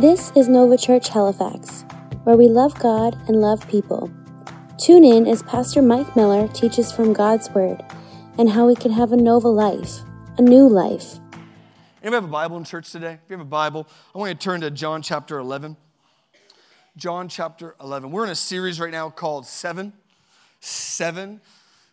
This is Nova Church Halifax, where we love God and love people. Tune in as Pastor Mike Miller teaches from God's Word and how we can have a Nova life, a new life. Anybody have a Bible in church today? If you have a Bible, I want you to turn to John chapter 11. John chapter 11. We're in a series right now called Seven. Seven.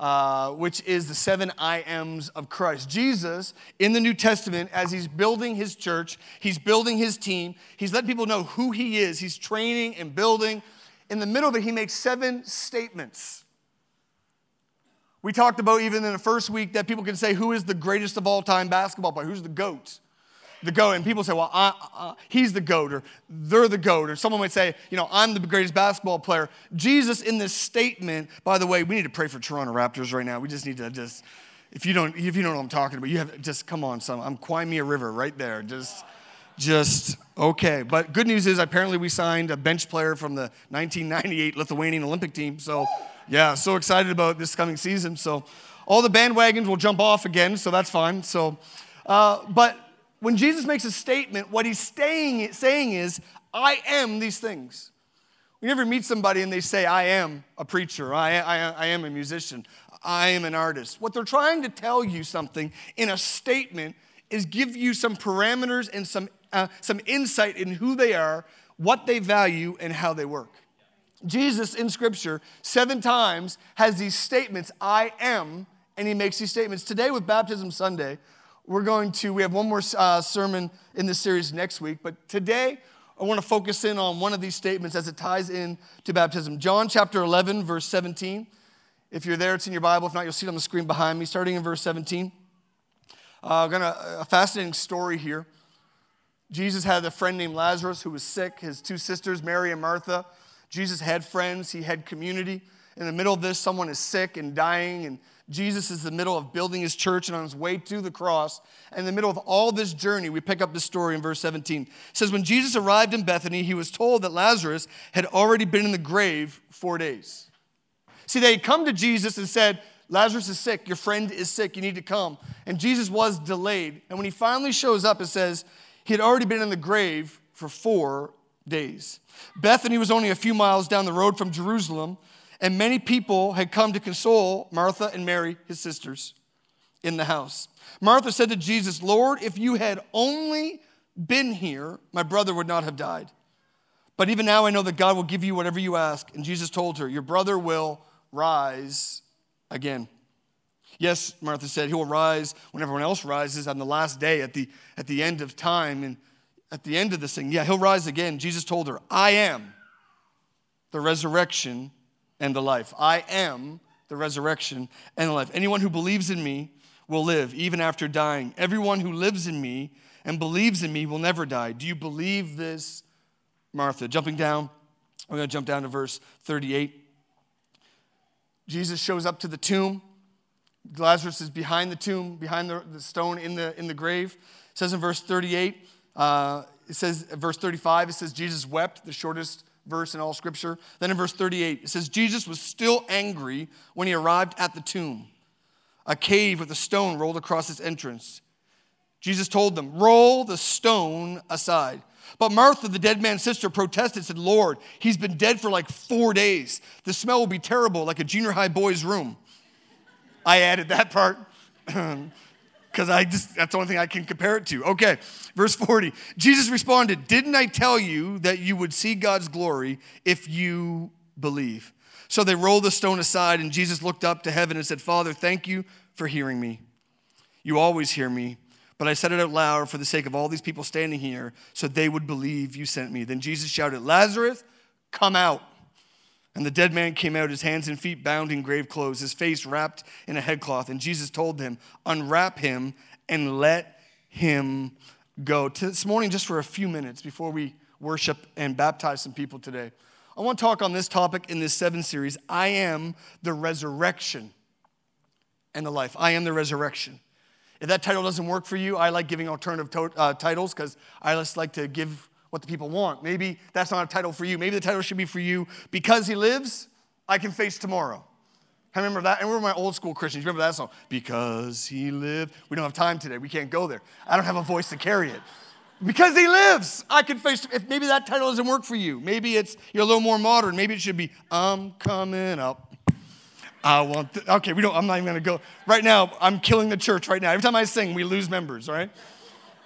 Uh, which is the seven I ams of Christ. Jesus, in the New Testament, as he's building his church, he's building his team, he's letting people know who he is, he's training and building. In the middle of it, he makes seven statements. We talked about even in the first week that people can say, Who is the greatest of all time basketball player? Who's the GOAT? The goat, and people say, well, I, uh, he's the goat, or they're the goat, or someone might say, you know, I'm the greatest basketball player. Jesus, in this statement, by the way, we need to pray for Toronto Raptors right now. We just need to just, if you don't, if you don't know what I'm talking about, you have just come on, son. I'm Crimea River right there. Just, just okay. But good news is, apparently, we signed a bench player from the 1998 Lithuanian Olympic team. So, yeah, so excited about this coming season. So, all the bandwagons will jump off again, so that's fine. So, uh, but when Jesus makes a statement, what he's saying, saying is, I am these things. We never meet somebody and they say, I am a preacher, I, I, I am a musician, I am an artist. What they're trying to tell you something in a statement is give you some parameters and some, uh, some insight in who they are, what they value, and how they work. Jesus in Scripture, seven times, has these statements, I am, and he makes these statements. Today, with Baptism Sunday, we're going to, we have one more uh, sermon in this series next week, but today I want to focus in on one of these statements as it ties in to baptism. John chapter 11, verse 17. If you're there, it's in your Bible. If not, you'll see it on the screen behind me, starting in verse 17. Uh, gonna, a fascinating story here. Jesus had a friend named Lazarus who was sick, his two sisters, Mary and Martha. Jesus had friends, he had community. In the middle of this, someone is sick and dying, and Jesus is in the middle of building his church and on his way to the cross. And in the middle of all this journey, we pick up this story in verse 17. It says, When Jesus arrived in Bethany, he was told that Lazarus had already been in the grave four days. See, they had come to Jesus and said, Lazarus is sick, your friend is sick, you need to come. And Jesus was delayed. And when he finally shows up, it says he had already been in the grave for four days. Bethany was only a few miles down the road from Jerusalem and many people had come to console Martha and Mary, his sisters, in the house. Martha said to Jesus, Lord, if you had only been here, my brother would not have died. But even now I know that God will give you whatever you ask. And Jesus told her, Your brother will rise again. Yes, Martha said, He will rise when everyone else rises on the last day at the, at the end of time and at the end of this thing. Yeah, he'll rise again. Jesus told her, I am the resurrection and the life. I am the resurrection and the life. Anyone who believes in me will live even after dying. Everyone who lives in me and believes in me will never die. Do you believe this, Martha? Jumping down, we're going to jump down to verse 38. Jesus shows up to the tomb. Lazarus is behind the tomb, behind the, the stone in the, in the grave. It says in verse 38, uh, it says, verse 35, it says, Jesus wept, the shortest verse in all scripture. Then in verse 38, it says, Jesus was still angry when he arrived at the tomb, a cave with a stone rolled across its entrance. Jesus told them, Roll the stone aside. But Martha, the dead man's sister, protested, said, Lord, he's been dead for like four days. The smell will be terrible, like a junior high boy's room. I added that part. because I just, that's the only thing I can compare it to. Okay, verse 40. Jesus responded, Didn't I tell you that you would see God's glory if you believe? So they rolled the stone aside, and Jesus looked up to heaven and said, Father, thank you for hearing me. You always hear me, but I said it out loud for the sake of all these people standing here, so they would believe you sent me. Then Jesus shouted, Lazarus, come out. And the dead man came out, his hands and feet bound in grave clothes, his face wrapped in a headcloth. And Jesus told him, Unwrap him and let him go. This morning, just for a few minutes before we worship and baptize some people today, I want to talk on this topic in this seven series I am the resurrection and the life. I am the resurrection. If that title doesn't work for you, I like giving alternative to, uh, titles because I just like to give what the people want. Maybe that's not a title for you. Maybe the title should be for you because he lives, I can face tomorrow. I remember that. And we're my old school Christians. Remember that song? Because he lived. We don't have time today. We can't go there. I don't have a voice to carry it. Because he lives, I can face. If maybe that title doesn't work for you, maybe it's you're a little more modern. Maybe it should be I'm coming up. I want. The, okay, we don't. I'm not even gonna go right now. I'm killing the church right now. Every time I sing, we lose members. All right.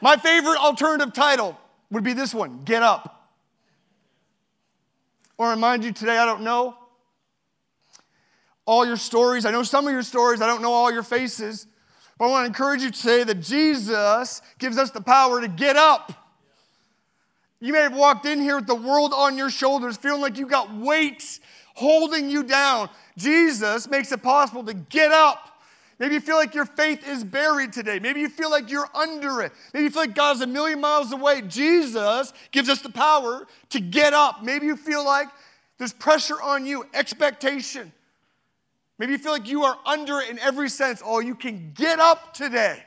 My favorite alternative title would be this one: Get Up. Or remind you today. I don't know all your stories. I know some of your stories. I don't know all your faces. But I want to encourage you today that Jesus gives us the power to get up. You may have walked in here with the world on your shoulders, feeling like you got weights holding you down. Jesus makes it possible to get up. Maybe you feel like your faith is buried today. Maybe you feel like you're under it. Maybe you feel like God's a million miles away. Jesus gives us the power to get up. Maybe you feel like there's pressure on you, expectation. Maybe you feel like you are under it in every sense. Oh, you can get up today.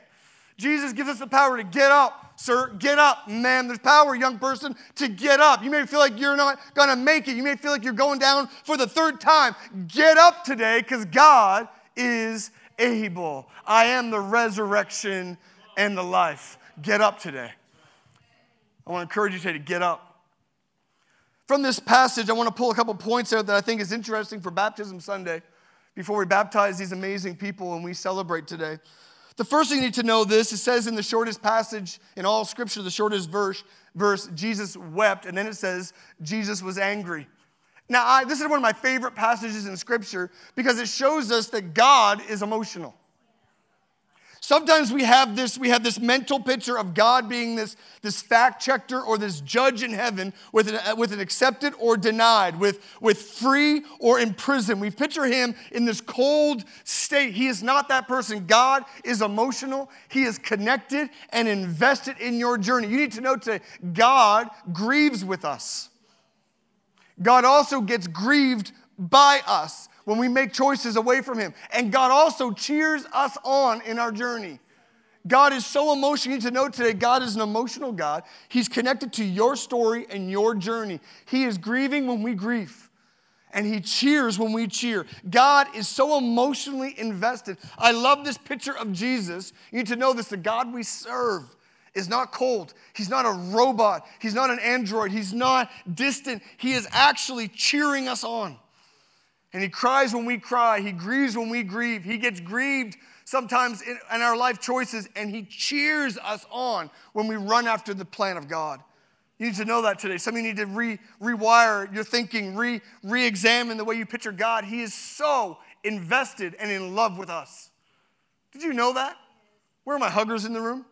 Jesus gives us the power to get up, sir. Get up, man. There's power, young person, to get up. You may feel like you're not going to make it. You may feel like you're going down for the third time. Get up today because God is able. I am the resurrection and the life. Get up today. I want to encourage you today to get up. From this passage, I want to pull a couple points out that I think is interesting for Baptism Sunday before we baptize these amazing people and we celebrate today. The first thing you need to know this, it says in the shortest passage in all scripture, the shortest verse, verse Jesus wept, and then it says Jesus was angry. Now, I, this is one of my favorite passages in scripture because it shows us that God is emotional. Sometimes we have this, we have this mental picture of God being this, this fact checker or this judge in heaven with an, uh, with an accepted or denied, with, with free or in prison. We picture him in this cold state. He is not that person. God is emotional, he is connected and invested in your journey. You need to know today, God grieves with us. God also gets grieved by us when we make choices away from Him. And God also cheers us on in our journey. God is so emotional. You need to know today, God is an emotional God. He's connected to your story and your journey. He is grieving when we grieve, and He cheers when we cheer. God is so emotionally invested. I love this picture of Jesus. You need to know this the God we serve is not cold. He's not a robot. He's not an android. He's not distant. He is actually cheering us on. And he cries when we cry. He grieves when we grieve. He gets grieved sometimes in, in, our life choices, and he cheers us on when we run after the plan of God. You need to know that today. Some of you need to re, rewire your thinking, re, re-examine the way you picture God. He is so invested and in love with us. Did you know that? Where are my huggers in the room?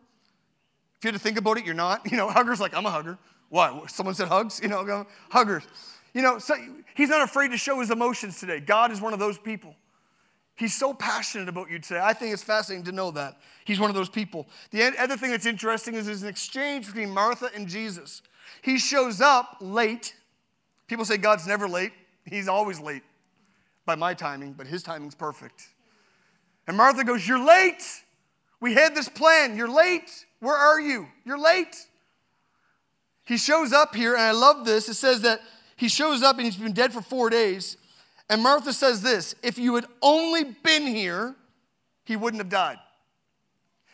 If you had to think about it, you're not. You know, huggers like, I'm a hugger. Why? Someone said hugs? You know, huggers. You know, so he's not afraid to show his emotions today. God is one of those people. He's so passionate about you today. I think it's fascinating to know that. He's one of those people. The other thing that's interesting is there's an exchange between Martha and Jesus. He shows up late. People say God's never late. He's always late by my timing, but his timing's perfect. And Martha goes, You're late. We had this plan. You're late. Where are you? You're late. He shows up here, and I love this. It says that he shows up and he's been dead for four days. And Martha says this if you had only been here, he wouldn't have died.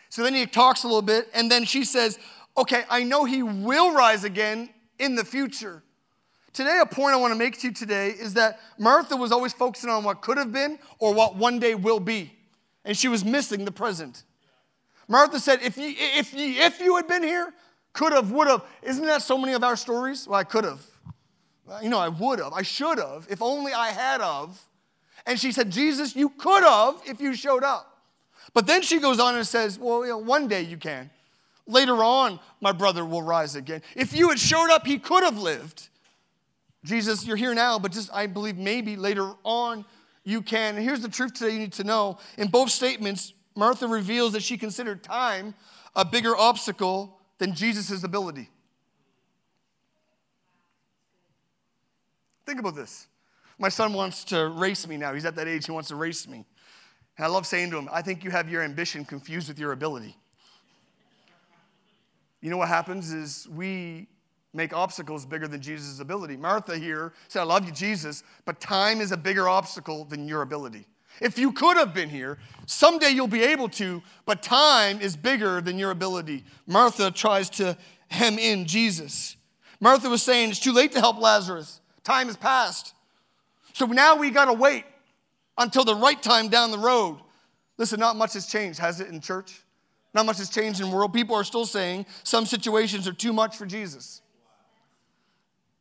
So then he talks a little bit, and then she says, Okay, I know he will rise again in the future. Today, a point I want to make to you today is that Martha was always focusing on what could have been or what one day will be, and she was missing the present. Martha said, If you, if you, if you had been here, could have, would have. Isn't that so many of our stories? Well, I could have. You know, I would have. I should have, if only I had of. And she said, Jesus, you could have if you showed up. But then she goes on and says, Well, you know, one day you can. Later on, my brother will rise again. If you had showed up, he could have lived. Jesus, you're here now, but just I believe maybe later on you can. And here's the truth today you need to know. In both statements, Martha reveals that she considered time a bigger obstacle than Jesus' ability. Think about this. My son wants to race me now. He's at that age, he wants to race me. And I love saying to him, I think you have your ambition confused with your ability. You know what happens is we make obstacles bigger than Jesus' ability. Martha here said, I love you, Jesus, but time is a bigger obstacle than your ability. If you could have been here, someday you'll be able to, but time is bigger than your ability. Martha tries to hem in Jesus. Martha was saying, It's too late to help Lazarus. Time has passed. So now we got to wait until the right time down the road. Listen, not much has changed, has it, in church? Not much has changed in the world. People are still saying some situations are too much for Jesus.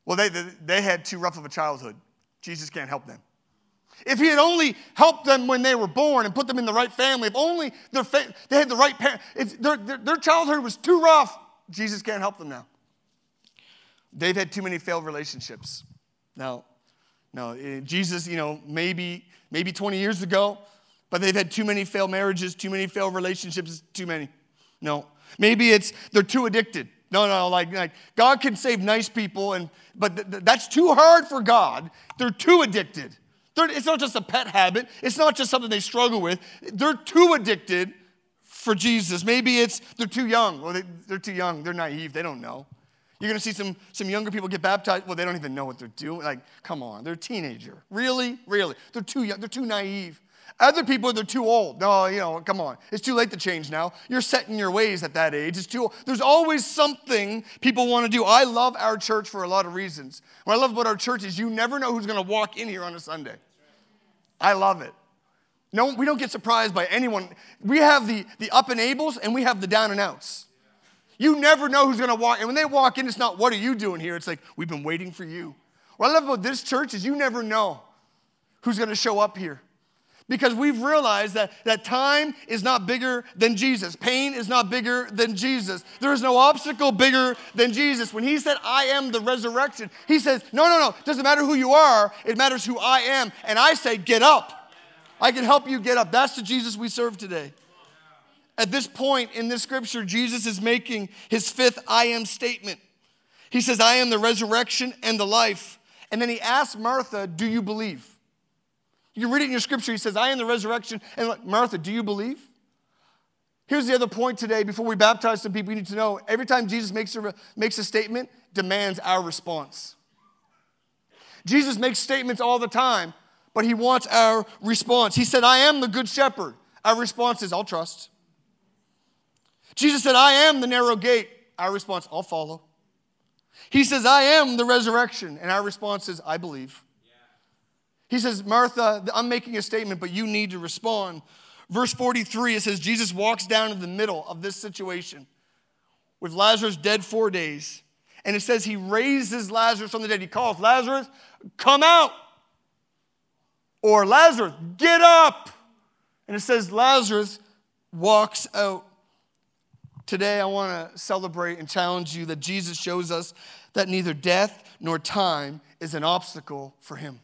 Well, they, they, they had too rough of a childhood. Jesus can't help them. If he had only helped them when they were born and put them in the right family, if only their fa- they had the right parents, their, their, their childhood was too rough, Jesus can't help them now. They've had too many failed relationships. Now, no, eh, Jesus, you know, maybe, maybe 20 years ago, but they've had too many failed marriages, too many failed relationships, too many. No. Maybe it's they're too addicted. No, no, like, like God can save nice people, and but th- th- that's too hard for God. They're too addicted. They're, it's not just a pet habit. It's not just something they struggle with. They're too addicted for Jesus. Maybe it's they're too young. Well, they, they're too young. They're naive. They don't know. You're going to see some, some younger people get baptized. Well, they don't even know what they're doing. Like, come on, they're a teenager. Really? Really? They're too young. They're too naive. Other people, they're too old. No, you know, come on. It's too late to change now. You're set in your ways at that age. It's too old. There's always something people want to do. I love our church for a lot of reasons. What I love about our church is you never know who's going to walk in here on a Sunday. I love it. No, we don't get surprised by anyone. We have the, the up and ables and we have the down and outs. You never know who's going to walk. And when they walk in, it's not, what are you doing here? It's like, we've been waiting for you. What I love about this church is you never know who's going to show up here. Because we've realized that, that time is not bigger than Jesus. Pain is not bigger than Jesus. There is no obstacle bigger than Jesus. When he said, I am the resurrection, he says, No, no, no. It doesn't matter who you are, it matters who I am. And I say, Get up. I can help you get up. That's the Jesus we serve today. At this point in this scripture, Jesus is making his fifth I am statement. He says, I am the resurrection and the life. And then he asks Martha, Do you believe? You read it in your scripture. He says, I am the resurrection. And like, Martha, do you believe? Here's the other point today before we baptize some people, you need to know every time Jesus makes a, makes a statement, demands our response. Jesus makes statements all the time, but he wants our response. He said, I am the good shepherd. Our response is, I'll trust. Jesus said, I am the narrow gate. Our response, I'll follow. He says, I am the resurrection. And our response is, I believe. He says, Martha, I'm making a statement, but you need to respond. Verse 43, it says, Jesus walks down in the middle of this situation with Lazarus dead four days. And it says he raises Lazarus from the dead. He calls, Lazarus, come out. Or Lazarus, get up. And it says Lazarus walks out. Today, I want to celebrate and challenge you that Jesus shows us that neither death nor time is an obstacle for him.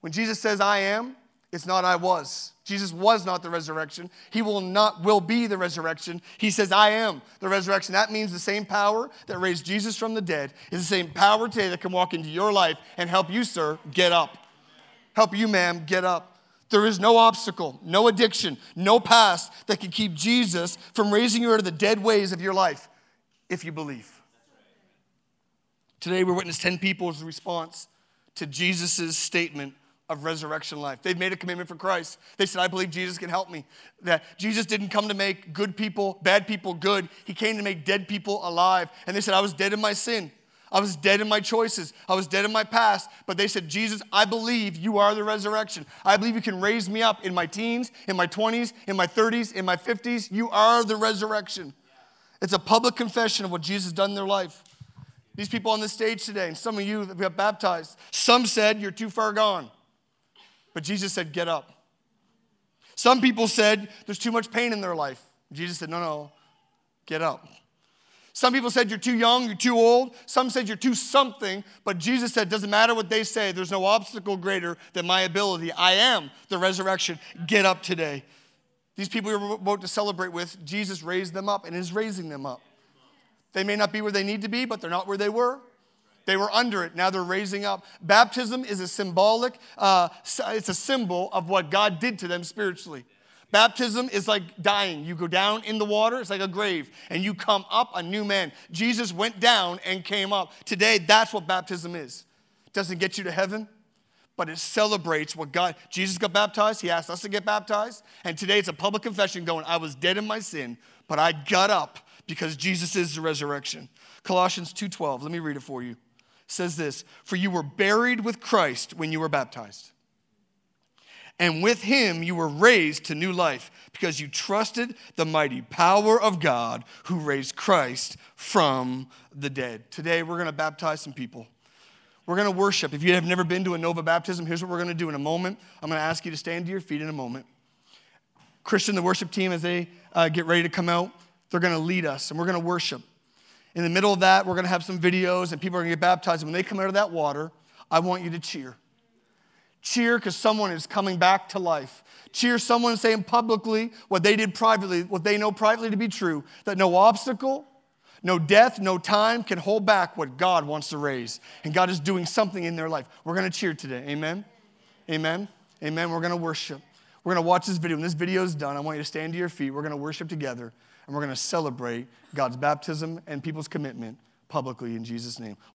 When Jesus says, I am, it's not I was. Jesus was not the resurrection. He will not will be the resurrection. He says, I am the resurrection. That means the same power that raised Jesus from the dead is the same power today that can walk into your life and help you, sir, get up. Help you, ma'am, get up. There is no obstacle, no addiction, no past that can keep Jesus from raising you out of the dead ways of your life if you believe. Today, we witness 10 people's response to Jesus' statement of resurrection life. They've made a commitment for Christ. They said, I believe Jesus can help me. That Jesus didn't come to make good people, bad people good. He came to make dead people alive. And they said, I was dead in my sin. I was dead in my choices. I was dead in my past. But they said, Jesus, I believe you are the resurrection. I believe you can raise me up in my teens, in my 20s, in my 30s, in my 50s. You are the resurrection. It's a public confession of what Jesus has done in their life. These people on the stage today, and some of you that got baptized, some said, You're too far gone. But Jesus said, Get up. Some people said, There's too much pain in their life. Jesus said, No, no, get up. Some people said, You're too young, you're too old. Some said, You're too something. But Jesus said, Doesn't matter what they say, there's no obstacle greater than my ability. I am the resurrection. Get up today. These people you're about to celebrate with, Jesus raised them up and is raising them up. They may not be where they need to be, but they're not where they were. They were under it. Now they're raising up. Baptism is a symbolic, uh, it's a symbol of what God did to them spiritually. Baptism is like dying. You go down in the water, it's like a grave, and you come up a new man. Jesus went down and came up. Today, that's what baptism is. It doesn't get you to heaven, but it celebrates what God, Jesus got baptized. He asked us to get baptized. And today it's a public confession going, I was dead in my sin, but I got up because Jesus is the resurrection. Colossians 2:12, let me read it for you. Says this, for you were buried with Christ when you were baptized. And with him you were raised to new life because you trusted the mighty power of God who raised Christ from the dead. Today we're going to baptize some people. We're going to worship. If you have never been to a Nova baptism, here's what we're going to do in a moment. I'm going to ask you to stand to your feet in a moment. Christian, the worship team, as they uh, get ready to come out, they're going to lead us and we're going to worship. In the middle of that, we're going to have some videos and people are going to get baptized. And when they come out of that water, I want you to cheer. Cheer because someone is coming back to life. Cheer someone saying publicly what they did privately, what they know privately to be true, that no obstacle, no death, no time can hold back what God wants to raise. And God is doing something in their life. We're going to cheer today. Amen. Amen. Amen. We're going to worship. We're going to watch this video. When this video is done, I want you to stand to your feet. We're going to worship together and we're going to celebrate God's baptism and people's commitment publicly in Jesus' name.